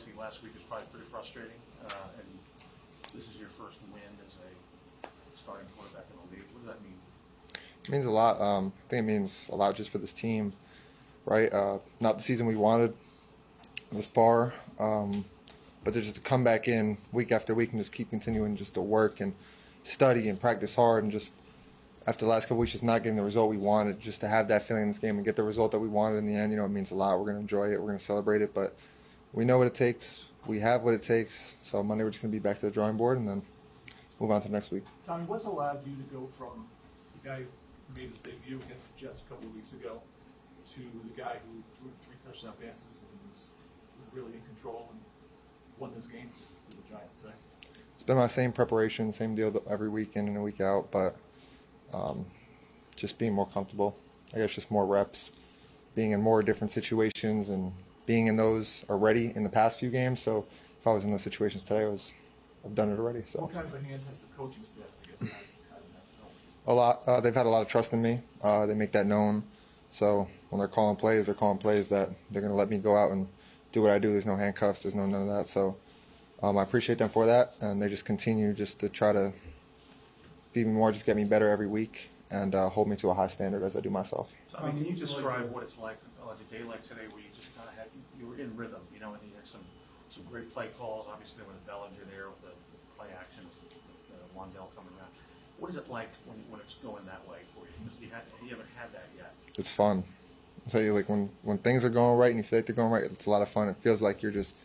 Obviously, last week was probably pretty frustrating, uh, and this is your first win as a starting quarterback in the league. What does that mean? It means a lot. Um, I think it means a lot just for this team, right? Uh, not the season we wanted this far, um, but to just to come back in week after week and just keep continuing just to work and study and practice hard and just after the last couple weeks just not getting the result we wanted, just to have that feeling in this game and get the result that we wanted in the end, you know, it means a lot. We're going to enjoy it. We're going to celebrate it, but we know what it takes. We have what it takes. So Monday we're just going to be back to the drawing board and then move on to next week. Tommy, what's allowed you to go from the guy who made his debut against the Jets a couple of weeks ago to the guy who threw three touchdown passes and was, was really in control and won this game for the Giants today? It's been my same preparation, same deal every week in and a week out, but um, just being more comfortable. I guess just more reps, being in more different situations, and being in those already in the past few games. So if I was in those situations today, I was I've done it already. So What kind of a hand has the coaching staff, I guess, had, had in that film? a lot. Uh, they've had a lot of trust in me. Uh, they make that known. So when they're calling plays, they're calling plays that they're going to let me go out and do what I do. There's no handcuffs. There's no none of that. So um, I appreciate them for that, and they just continue just to try to feed me more, just get me better every week, and uh, hold me to a high standard as I do myself. I mean, can you describe what it's like on a day like today where you just kind of had, you were in rhythm, you know, and you had some, some great play calls, obviously with the Bellinger there, with the with the play action, with uh, Wan'Dale coming around. What is it like when, when it's going that way for you? Because you, had, you haven't had that yet. It's fun. I'll tell you, like when when things are going right and you feel like they're going right, it's a lot of fun. It feels like you're just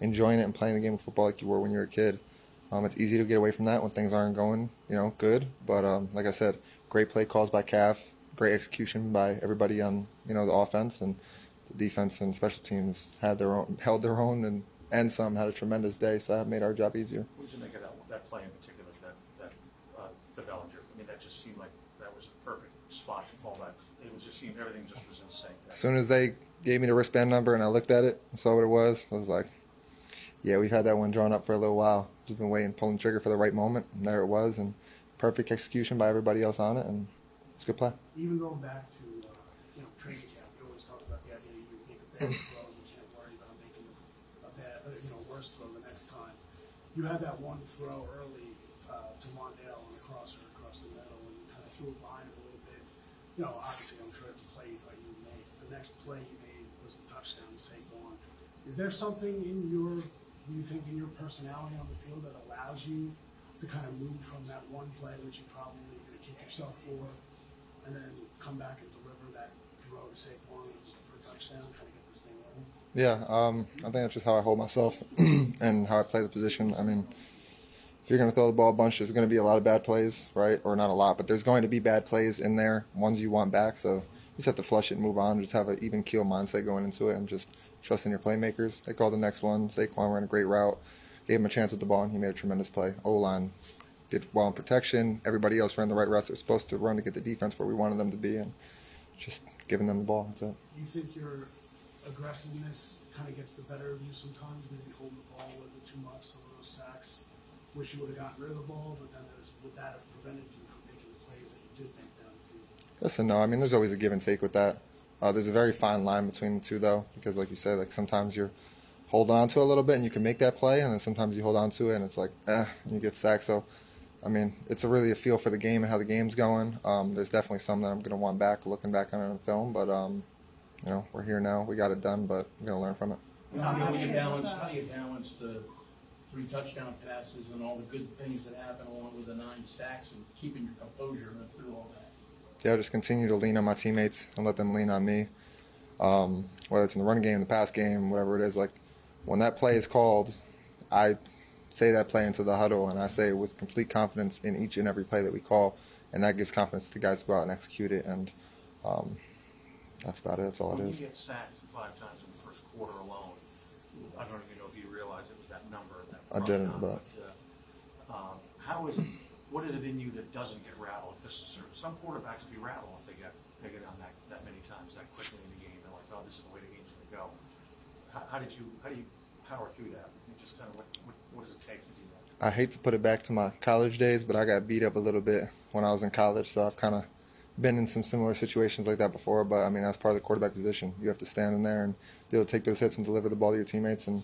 enjoying it and playing the game of football like you were when you were a kid. Um, it's easy to get away from that when things aren't going, you know, good. But um, like I said, great play calls by Calf, great execution by everybody on you know the offense and the defense and special teams had their own held their own and and some had a tremendous day, so that made our job easier. What did you make of that, that play in particular, that, that, uh, to Bellinger? I mean, that just seemed like that was the perfect spot to fall back. It was just seemed, everything just was in sync. As soon as they gave me the wristband number and I looked at it and saw what it was, I was like, yeah, we've had that one drawn up for a little while. Just been waiting, pulling the trigger for the right moment, and there it was, and perfect execution by everybody else on it, and it's a good play. even going back to, uh, you know, training camp, we always talk about the idea you make a bad throw, you can't worry about making a bad, uh, you know, worse throw the next time. You had that one throw early uh, to Wan'Dale on the crosser across the middle, and you kind of threw it behind him a little bit. You know, obviously, I'm sure it's a play you thought you would make. The next play you made was a touchdown to Saquon. Is there something in your, you think, in your personality on the field that allows you to kind of move from that one play, which you probably going to kick yourself for, and then come back and deliver that throw to Saquon for a touchdown, kind of get this thing? Yeah, um, I think that's just how I hold myself and how I play the position. I mean, if you're going to throw the ball a bunch, there's going to be a lot of bad plays, right? Or not a lot, but there's going to be bad plays in there, ones you want back. So you just have to flush it and move on. Just have an even keel mindset going into it and just trust in your playmakers. They call the next one. Saquon ran a great route, gave him a chance with the ball, and he made a tremendous play. O line did well in protection. Everybody else ran the right routes they're supposed to run to get the defense where we wanted them to be, and just giving them the ball. That's it. Do you think your aggressiveness kind of gets the better of you sometimes? Maybe holding the ball a little bit too much, some of those sacks. Wish you would have gotten rid of the ball, but then there's, would that have prevented you from making the plays that you did make down the field? Yes and no. I mean, there's always a give and take with that. Uh, there's a very fine line between the two, though, because like you said, like sometimes you're holding on to it a little bit and you can make that play, and then sometimes you hold on to it and it's like, eh, and you get sacked. So, I mean, it's a really a feel for the game and how the game's going. Um, there's definitely some that I'm going to want back, looking back on it in film, but um, you know, we're here now. We got it done, but we're gonna learn from it. How do you balance, how do you balance the three touchdown passes and all the good things that happen along with the nine sacks and keeping your composure through all that? yeah, just continue to lean on my teammates and let them lean on me. Um, whether it's in the run game, the pass game, whatever it is, like when that play is called, I say that play into the huddle and I say it with complete confidence in each and every play that we call, and that gives confidence to the guys to go out and execute it. And um, that's about it. That's all it When is. you get sacked five times in the first quarter alone, I don't even know if you realize it was that number. That I didn't, not, but- uh, um, how is what is it in you that doesn't get rattled? Because some quarterbacks be rattled if they get they get on that that many times that quickly in the game. They're like, oh, this is the way the game's going to go. How, how did you how do you power through that? Just kind of what, what what does it take to do that? I hate to put it back to my college days, but I got beat up a little bit when I was in college, so I've kind of been in some similar situations like that before. But I mean, that's part of the quarterback position. You have to stand in there and be able to take those hits and deliver the ball to your teammates and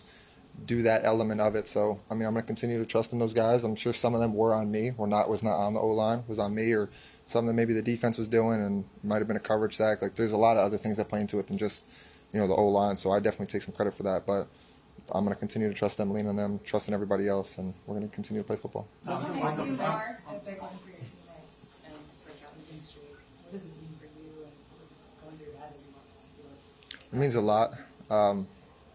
do that element of it. So I mean, I'm going to continue to trust in those guys. I'm sure some of them were on me, or not was not on the O line, was on me, or something maybe the defense was doing, and might have been a coverage sack. Like there's a lot of other things that play into it than just you know the O line. So I definitely take some credit for that, but. I'm going to continue to trust them, lean on them, trust in everybody else, and we're going to continue to play football. You are a big one for your teammates and Streak? What does this mean for you and what was going through your head as you walk It means a lot. Um,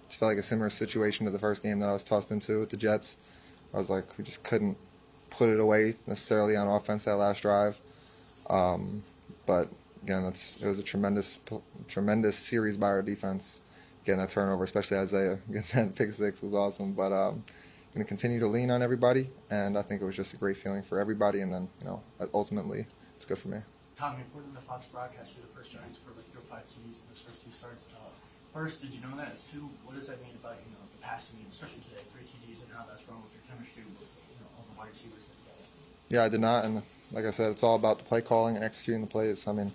just felt like a similar situation to the first game that I was tossed into with the Jets. I was like, we just couldn't put it away necessarily on offense that last drive. Um, but again, that's it was a tremendous, tremendous series by our defense. Getting that turnover, especially Isaiah, getting that pick six was awesome. But um, going to continue to lean on everybody, and I think it was just a great feeling for everybody. And then, you know, ultimately, it's good for me. Tommy, according to the Fox broadcast, you're the first Giants quarterback to five TDs in his first two starts. Uh, first, did you know that? Two, what does that mean about you know the passing game, especially today, three TDs, and how that's grown with your chemistry with you know all the wide receivers that you? Yeah, I did not, and like I said, it's all about the play calling and executing the plays. I mean,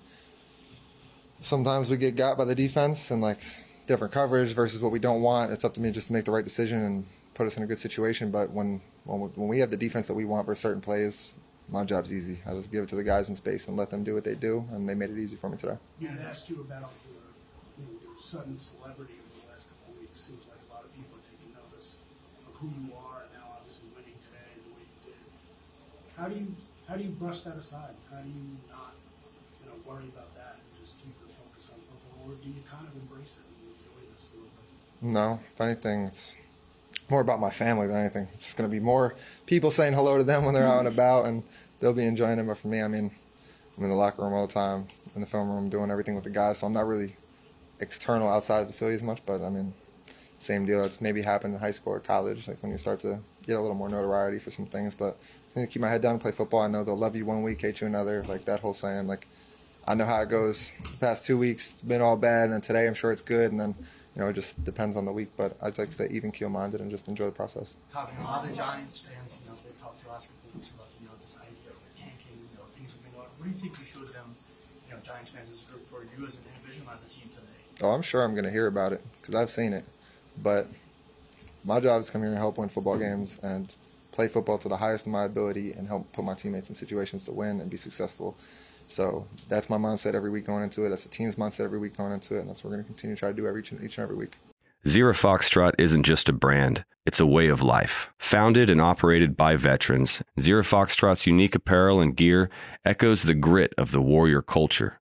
sometimes we get got by the defense and like different coverage versus what we don't want. It's up to me just to make the right decision and put us in a good situation. But when when we, when we have the defense that we want for certain plays, my job's easy. I just give it to the guys in space and let them do what they do, and they made it easy for me today. Yeah, I asked you about your, your sudden celebrity over the last couple of weeks. Seems like a lot of people are taking notice of who you are, and now obviously winning today and the way you did. How do you how do you brush that aside? How do you not, you know, worry about that and just keep the focus on football, or do you kind of embrace it and enjoy this a little bit? No, if anything, it's more about my family than anything. It's just going to be more people saying hello to them when they're out and about, and they'll be enjoying it. But for me, I mean, I'm in the locker room all the time, in the film room, doing everything with the guys, so I'm not really external outside the facility as much. But I mean, same deal. It's maybe happened in high school or college, like when you start to get a little more notoriety for some things. But I need to keep my head down and play football. I know they'll love you one week, hate you another, like that whole saying. Like I know how it goes. The past two weeks been all bad, and then today I'm sure it's good, and then you know it just depends on the week. But I'd like to stay even keel minded and just enjoy the process. Tommy, a lot of the Giants fans, you know, they've talked to us couple weeks about you know this idea of tanking, you know, things have been going. What do you think you showed them, you know, Giants fans as a group for you as an individual, as a team today? Oh, I'm sure I'm going to hear about it because I've seen it. But my job is to come here and help win football games and play football to the highest of my ability and help put my teammates in situations to win and be successful. So that's my mindset every week going into it. That's the team's mindset every week going into it, and that's what we're going to continue to try to do every each and, each and every week. Zero Foxtrot isn't just a brand, it's a way of life. Founded and operated by veterans, Zero Foxtrot's unique apparel and gear echoes the grit of the warrior culture.